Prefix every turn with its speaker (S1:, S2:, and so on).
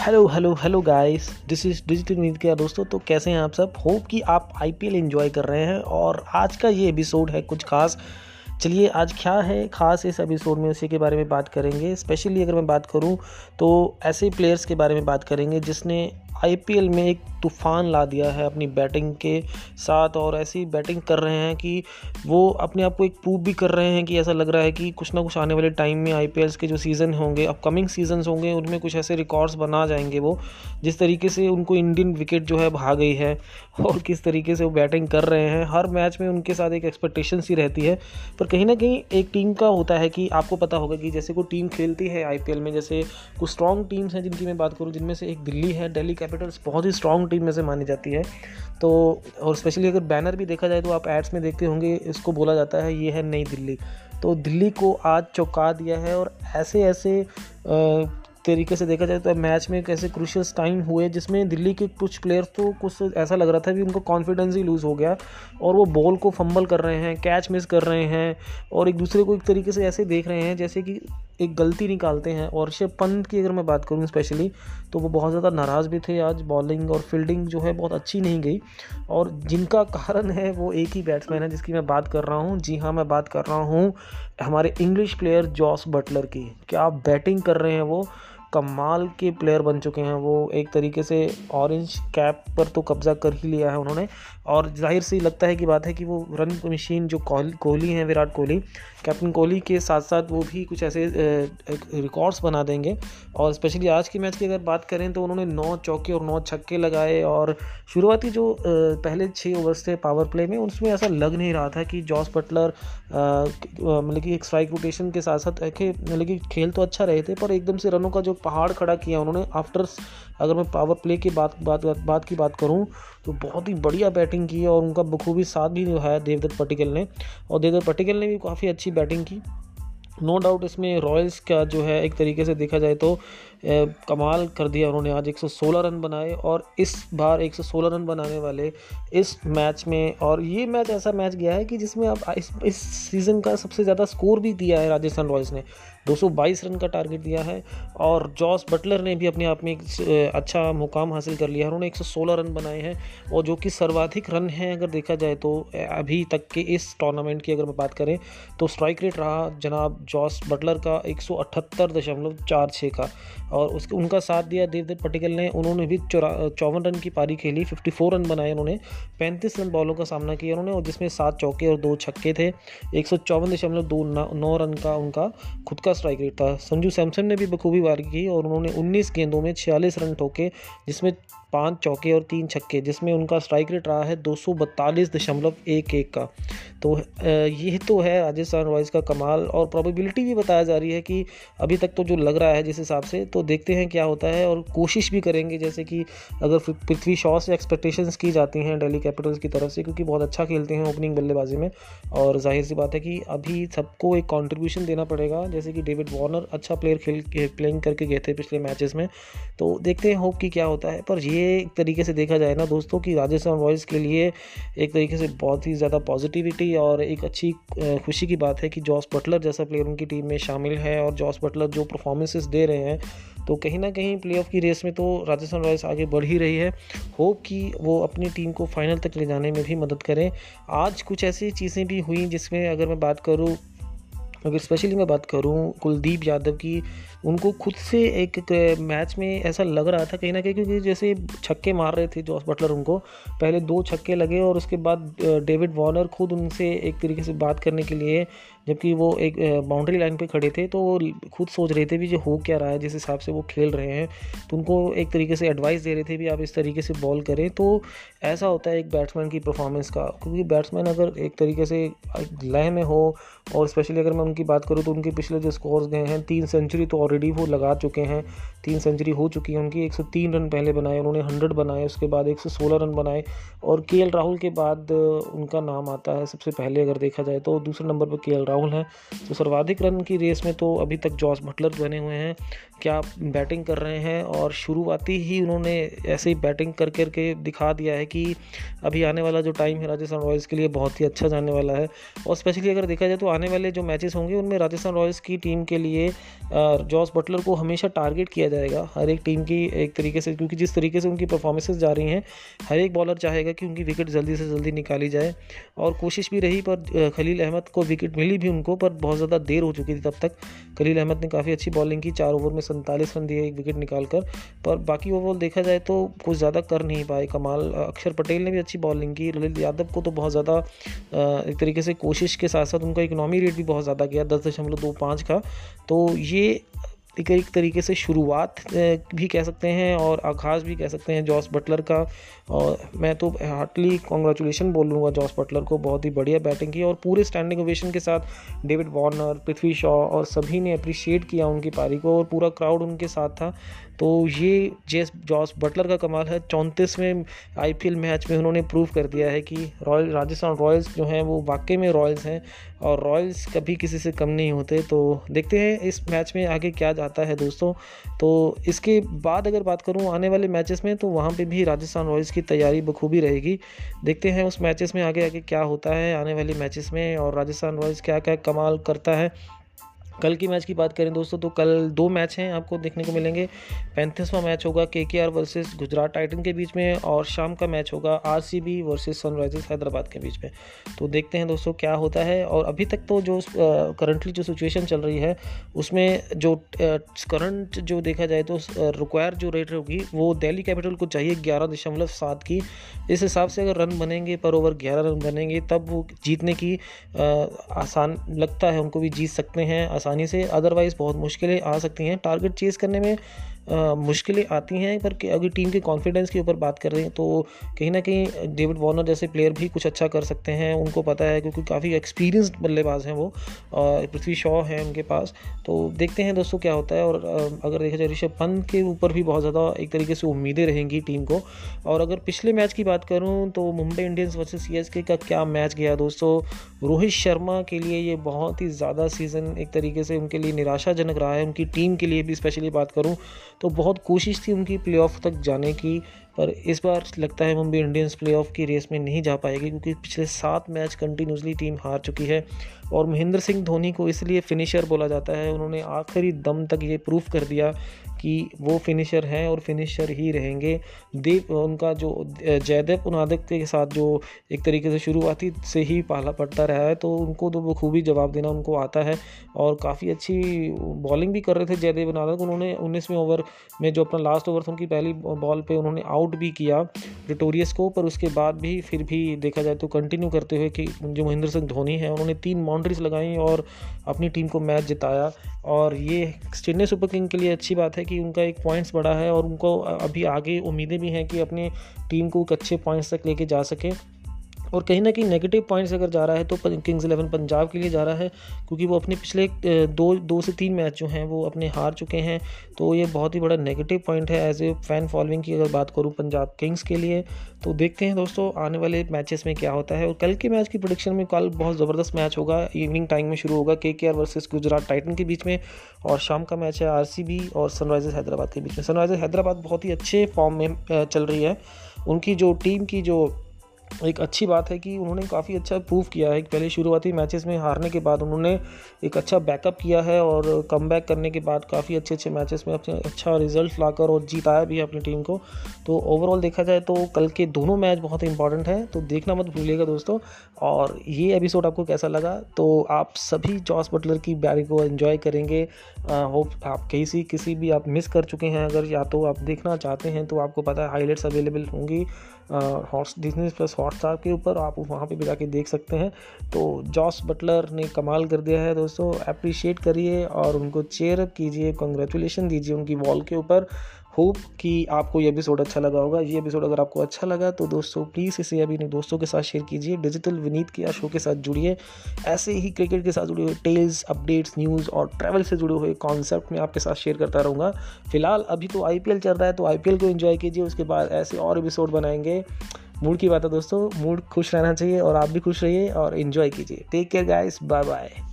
S1: Hello hello hello guys this is digital Mead क्या दोस्तों? तो कैसे हैं आप सब? होप कि आप आईपीएल एंजॉय कर रहे हैं और आज का ये एपिसोड है कुछ खास चलिए, आज क्या है खास इस एपिसोड में उसी के बारे में बात करेंगे। स्पेशली अगर मैं बात करूँ तो ऐसे प्लेयर्स के बारे में बात करेंगे जिसने आईपीएल में एक तूफ़ान ला दिया है अपनी बैटिंग के साथ और ऐसी बैटिंग कर रहे हैं कि वो अपने आप को एक प्रूव भी कर रहे हैं कि ऐसा लग रहा है कि कुछ ना कुछ आने वाले टाइम में आई के जो सीज़न होंगे अपकमिंग सीजन्स होंगे, उनमें कुछ ऐसे रिकॉर्ड्स बना जाएँगे वो, जिस तरीके से उनको इंडियन विकेट जो है भाग गई है और किस तरीके से वो बैटिंग कर रहे हैं। हर मैच में उनके साथ एक एक्सपेक्टेशन सी रहती है। पर कहीं ना कहीं एक टीम का होता है कि आपको पता होगा कि जैसे कोई टीम खेलती है आईपीएल में, जैसे कुछ स्ट्रॉन्ग टीम्स हैं जिनकी मैं बात करूँ, जिनमें से एक दिल्ली है, दिल्ली कैपिटल्स बहुत ही स्ट्रॉन्ग टीम में से मानी जाती है। तो और स्पेशली अगर बैनर भी देखा जाए तो आप एड्स में देखते होंगे, इसको बोला जाता है, ये है नई दिल्ली। तो दिल्ली को आज चौंका दिया है और ऐसे ऐसे तरीके से देखा जाए तो मैच में कैसे क्रुशियल टाइम हुए जिसमें दिल्ली के कुछ प्लेयर्स तो कुछ ऐसा लग रहा था कि उनको कॉन्फिडेंस ही लूज़ हो गया और वो बॉल को फंबल कर रहे हैं कैच मिस कर रहे हैं और एक दूसरे को एक तरीके से ऐसे देख रहे हैं जैसे कि एक गलती निकालते हैं। और ऋषभ पंत की अगर मैं बात करूँ स्पेशली तो वो बहुत ज़्यादा नाराज़ भी थे आज। बॉलिंग और फील्डिंग जो है बहुत अच्छी नहीं गई और जिनका कारण है वो एक ही बैट्समैन है जिसकी मैं बात कर रहा हूँ। जी हाँ मैं बात कर रहा हूँ हमारे इंग्लिश प्लेयर जॉस बटलर की। क्या बैटिंग कर रहे हैं वो? कमाल के प्लेयर बन चुके हैं। वो एक तरीके से ऑरेंज कैप पर तो कब्ज़ा कर ही लिया है उन्होंने। और ज़ाहिर सी लगता है कि बात है कि वो रन मशीन जो कोहली हैं, विराट कोहली कैप्टन कोहली के साथ साथ वो भी कुछ ऐसे रिकॉर्ड्स बना देंगे। और स्पेशली आज के मैच की अगर बात करें तो उन्होंने नौ चौके और नौ छक्के लगाए और शुरुआती जो पहले छः ओवर्स थे पावर प्ले में, उसमें ऐसा लग नहीं रहा था कि जॉस बटलर मतलब कि एक स्ट्राइक रोटेशन के साथ साथ मतलब कि खेल तो अच्छा रहे थे, पर एकदम से रनों का जो पहाड़ खड़ा किया उन्होंने। आफ्टर अगर मैं पावर प्ले की बात बात बात की बात करूँ तो बहुत ही बढ़िया बैटिंग की और उनका बखूबी साथ भी है देवदत्त पटिकल ने। और देवदत्त पटिकल ने भी काफ़ी अच्छी बैटिंग की। नो डाउट इसमें रॉयल्स का जो है एक तरीके से देखा जाए तो कमाल कर दिया उन्होंने। आज 116 रन बनाए और इस बार 116 रन बनाने वाले इस मैच में। और ये मैच ऐसा मैच गया है कि जिसमें अब इस, इस सीज़न का सबसे ज़्यादा स्कोर भी दिया है राजस्थान रॉयल्स ने। 222 रन का टारगेट दिया है और जॉस बटलर ने भी अपने आप में एक अच्छा मुकाम हासिल कर लिया है। उन्होंने 116 रन बनाए हैं और जो कि सर्वाधिक रन हैं अगर देखा जाए तो अभी तक के इस टूर्नामेंट की अगर मैं बात करें तो स्ट्राइक रेट रहा जनाब जॉस बटलर का एक का। और उसके, उनका साथ दिया देवदत्त पटिकल ने, उन्होंने भी चौरा, चौवन रन की पारी खेली 54 रन बनाए उन्होंने 35 रन बॉलों का सामना किया उन्होंने, और जिसमें सात चौके और दो छक्के थे, एक सौ चौवन दशमलव दो नौ रन का उनका खुद का स्ट्राइक रेट था। संजू सैमसन ने भी बखूबी बारी की और उन्होंने 19 गेंदों में छियालीस रन ठोके, जिसमें पाँच चौके और तीन छक्के, जिसमें उनका स्ट्राइक रेट रहा है दो सौ बत्तालीस दशमलव एक एक का। तो ये तो है राजस्थान रॉयल्स का कमाल और प्रोबेबिलिटी भी बताया जा रही है कि अभी तक तो जो लग रहा है जिस हिसाब से तो देखते हैं क्या होता है और कोशिश भी करेंगे जैसे कि अगर पृथ्वी शॉ से एक्सपेक्टेशंस की जाती हैं दिल्ली कैपिटल्स की तरफ़ से, क्योंकि बहुत अच्छा खेलते हैं ओपनिंग बल्लेबाजी में। और ज़ाहिर सी बात है कि अभी सबको एक कॉन्ट्रीब्यूशन देना पड़ेगा, जैसे कि डेविड वार्नर अच्छा प्लेयर खेल प्लेइंग करके गए थे पिछले मैचेस में। तो देखते हैं होप कि क्या होता है, पर ये एक तरीके से देखा जाए ना दोस्तों कि राजस्थान रॉयल्स के लिए एक तरीके से बहुत ही ज़्यादा पॉजिटिविटी और एक अच्छी खुशी की बात है कि जॉस बटलर जैसा प्लेयर उनकी टीम में शामिल है और जॉस बटलर जो परफॉर्मेंसेस दे रहे हैं तो कहीं ना कहीं प्लेऑफ की रेस में तो राजस्थान रॉयल्स आगे बढ़ ही रही है। होप कि वो अपनी टीम को फाइनल तक ले जाने में भी मदद करें। आज कुछ ऐसी चीज़ें भी हुई जिसमें अगर मैं बात करूँ अगर स्पेशली मैं बात करूँ कुलदीप यादव की, उनको खुद से एक मैच में ऐसा लग रहा था कहीं ना कहीं क्योंकि जैसे छक्के मार रहे थे जॉस बटलर उनको, पहले दो छक्के लगे और उसके बाद डेविड वॉर्नर खुद उनसे एक तरीके से बात करने के लिए जबकि वो एक बाउंड्री लाइन पे खड़े थे तो वो खुद सोच रहे थे भी जो हो क्या रहा है, जिस हिसाब से वो खेल रहे हैं। तो उनको एक तरीके से एडवाइस दे रहे थे भी आप इस तरीके से बॉल करें। तो ऐसा होता है एक बैट्समैन की परफॉर्मेंस का। क्योंकि बैट्समैन अगर एक तरीके से लय में हो, और स्पेशली अगर मैं उनकी बात करूँ तो उनके पिछले जो स्कोर्स गए हैं, तीन सेंचुरी तो ऑलरेडी वो लगा चुके हैं। तीन सेंचुरी हो चुकी है उनकी। 103 रन पहले बनाए, उन्होंने 100 बनाए, उसके बाद 116 रन बनाए, और के राहुल के बाद उनका नाम आता है सबसे पहले अगर देखा जाए तो दूसरे नंबर पर के राहुल हैं। तो सर्वाधिक रन की रेस में तो अभी तक जॉस बटलर बने हुए हैं। क्या बैटिंग कर रहे हैं? और शुरुआती ही उन्होंने ऐसे ही बैटिंग कर करके दिखा दिया है कि अभी आने वाला जो टाइम है राजस्थान रॉयल्स के लिए बहुत ही अच्छा जाने वाला है। और स्पेशली अगर देखा जाए तो आने वाले जो मैचेस होंगे, उनमें राजस्थान रॉयल्स की टीम के लिए जॉस बटलर को हमेशा टारगेट किया जाएगा हर एक टीम की एक तरीके से। क्योंकि जिस तरीके से उनकी परफॉर्मेंसेज जा रही हैं, हर एक बॉलर चाहेगा कि उनकी विकेट जल्दी से जल्दी निकाली जाए। और कोशिश भी रही पर खलील अहमद को विकेट मिली भी उनको, पर बहुत ज़्यादा देर हो चुकी थी तब तक। खलील अहमद ने काफ़ी अच्छी बॉलिंग की, चार ओवर में सैंतालीस रन दिए, एक विकेट निकाल कर पर बाकी ओवरऑल देखा जाए तो कुछ ज़्यादा कर नहीं पाए। कमाल अक्षर पटेल ने भी अच्छी बॉलिंग की। ललित यादव को तो बहुत ज़्यादा एक तरीके से कोशिश के साथ साथ उनका इकनॉमी रेट भी बहुत ज़्यादा गया, दस दशमलव दो पाँच का। तो ये एक एक तरीके से शुरुआत भी कह सकते हैं और आगाज़ भी कह सकते हैं जॉस बटलर का। और मैं तो हार्टली कॉन्ग्रेचुलेशन बोलूँगा जॉस बटलर को, बहुत ही बढ़िया बैटिंग की और पूरे स्टैंडिंग ओवेशन के साथ डेविड वार्नर पृथ्वी शॉ और सभी ने अप्रिशिएट किया उनकी पारी को और पूरा क्राउड उनके साथ था। तो ये जेस, जॉस बटलर का कमाल है, चौंतीसवें आईपीएल मैच में उन्होंने प्रूव कर दिया है कि रॉयल राजस्थान रॉयल्स जो हैं वो वाकई में रॉयल्स हैं। और रॉयल्स कभी किसी से कम नहीं होते तो देखते हैं इस मैच में आगे क्या जाता है दोस्तों। तो इसके बाद अगर बात करूँ आने वाले मैचेस में तो वहाँ पे भी राजस्थान रॉयल्स की तैयारी बखूबी रहेगी। देखते हैं उस मैचेस में आगे आगे क्या होता है आने वाले मैचेस में और राजस्थान रॉयल्स क्या क्या कमाल करता है। कल की मैच की बात करें दोस्तों तो कल दो मैच हैं आपको देखने को मिलेंगे। पैंतीसवां मैच होगा के के आर वर्सेज गुजरात टाइटन के बीच में और शाम का मैच होगा R C B versus Sunrisers Hyderabad के बीच में। तो देखते हैं दोस्तों क्या होता है और अभी तक तो जो करंटली जो सिचुएशन चल रही है, उसमें जो करंट जो देखा जाए तो रिक्वायर जो रेट होगी, वो दिल्ली कैपिटल को चाहिए ग्यारह दशमलव सात की। इस हिसाब से अगर रन बनेंगे, पर ओवर ग्यारह रन बनेंगे, तब वो जीतने की आसान लगता है, उनको भी जीत सकते हैं, आसान आसानी से अदरवाइज़ बहुत मुश्किलें आ सकती हैं। टारगेट चेज़ करने में मुश्किलें आती हैं, पर अगर टीम के कॉन्फिडेंस के ऊपर बात कर तो कहीं ना कहीं डेविड वार्नर जैसे प्लेयर भी कुछ अच्छा कर सकते हैं, उनको पता है, क्योंकि काफ़ी एक्सपीरियंस्ड बल्लेबाज हैं वो पृथ्वी शॉ है उनके पास। तो देखते हैं दोस्तों क्या होता है, और अगर देखा जाए ऋषभ पंत के ऊपर भी बहुत ज़्यादा एक तरीके से उम्मीदें रहेंगी टीम को। और अगर पिछले मैच की बात करूँ तो मुंबई इंडियंस वर्सेज सी का क्या मैच गया दोस्तों? रोहित शर्मा के लिए ये बहुत ही ज़्यादा सीज़न एक तरीके से उनके लिए निराशाजनक रहा है, उनकी टीम के लिए भी स्पेशली बात करूँ तो बहुत कोशिश थी उनकी प्लेऑफ तक जाने की पर इस बार लगता है मुंबई इंडियंस प्लेऑफ की रेस में नहीं जा पाएगी क्योंकि पिछले सात मैच कंटिन्यूसली टीम हार चुकी है और महेंद्र सिंह धोनी को इसलिए फिनिशर बोला जाता है, उन्होंने आखिरी दम तक ये प्रूफ कर दिया कि वो फिनिशर हैं और फिनिशर ही रहेंगे। देव, उनका जो जयदेव उनादक के साथ जो एक तरीके से शुरुआती से ही पाला पड़ता रहा है तो उनको तो बखूबी जवाब देना उनको आता है और काफ़ी अच्छी बॉलिंग भी कर रहे थे जयदेव उनादक उन्होंने उन्नीसवें ओवर में जो अपना लास्ट ओवर था उनकी पहली बॉल पर उन्होंने आउट भी किया प्रिटोरियस को, पर उसके बाद भी, फिर भी देखा जाए तो कंटिन्यू करते हुए कि जो महेंद्र सिंह धोनी है, उन्होंने तीन बाउंड्रीज लगाई और अपनी टीम को मैच जिताया। और ये चेन्नई सुपर किंग के लिए अच्छी बात है कि उनका एक पॉइंट्स बढ़ा है और उनको अभी आगे उम्मीदें भी हैं कि अपनी टीम को एक अच्छे पॉइंट्स तक लेके जा सके। और कहीं ना कहीं नेगेटिव पॉइंट्स अगर जा रहा है तो किंग्स इलेवन पंजाब के लिए जा रहा है, क्योंकि वो अपने पिछले दो दो से तीन मैच जो हैं, वो अपने हार चुके हैं। तो ये बहुत ही बड़ा नेगेटिव पॉइंट है एज ए फ़ैन फॉलोइंग की अगर बात करूँ पंजाब किंग्स के लिए तो देखते हैं दोस्तों आने वाले मैचेस में क्या होता है। और कल के मैच की प्रोडिक्शन में कल बहुत ज़बरदस्त मैच होगा। इवनिंग टाइम में शुरू होगा के के आर वर्सेज गुजरात टाइटन के बीच में, और शाम का मैच है आर सी बी और सनराइजर्स हैदराबाद के बीच में। सनराइजर्स हैदराबाद बहुत ही अच्छे फॉर्म में चल रही है। उनकी जो टीम की जो एक अच्छी बात है कि उन्होंने काफ़ी अच्छा प्रूव किया है। पहले शुरुआती मैचेस में हारने के बाद उन्होंने एक अच्छा बैकअप किया है और कम करने के बाद काफ़ी अच्छे अच्छे मैचेस में अपने अच्छा रिज़ल्ट लाकर और जीताया भी अपनी टीम को। तो ओवरऑल देखा जाए तो कल के दोनों मैच बहुत इंपॉर्टेंट हैं। तो देखना मत भूलिएगा दोस्तों। और ये एपिसोड आपको कैसा लगा? तो आप सभी जॉस बटलर की बैरी को इन्जॉय करेंगे। होप आप किसी किसी भी आप मिस कर चुके हैं अगर, या तो आप देखना चाहते हैं तो आपको पता है हाईलाइट्स अवेलेबल होंगी। हॉट डिजनी प्लस हॉटस्टार के ऊपर आप वहाँ पे भी जाके देख सकते हैं। तो जॉस बटलर ने कमाल कर दिया है दोस्तों अप्रिशिएट करिए और उनको चेयर कीजिए कंग्रेचुलेशन दीजिए उनकी वॉल के ऊपर। होप कि आपको ये एपिसोड अच्छा लगा होगा। ये एपिसोड अगर आपको अच्छा लगा तो दोस्तों प्लीज़ इसे अभी अपने दोस्तों के साथ शेयर कीजिए। डिजिटल विनीत के शो के साथ जुड़िए। ऐसे ही क्रिकेट के साथ जुड़े हुए टेल्स अपडेट्स न्यूज़ और ट्रैवल से जुड़े हुए कॉन्सेप्ट मैं आपके साथ शेयर करता रहूँगा। फ़िलहाल, अभी तो आईपीएल चल रहा है तो आईपीएल को इन्जॉय कीजिए। उसके बाद ऐसे और एपिसोड बनाएँगे। मूड की बात है दोस्तों, मूड खुश रहना चाहिए और आप भी खुश रहिए और इन्जॉय कीजिए। Take care guys bye bye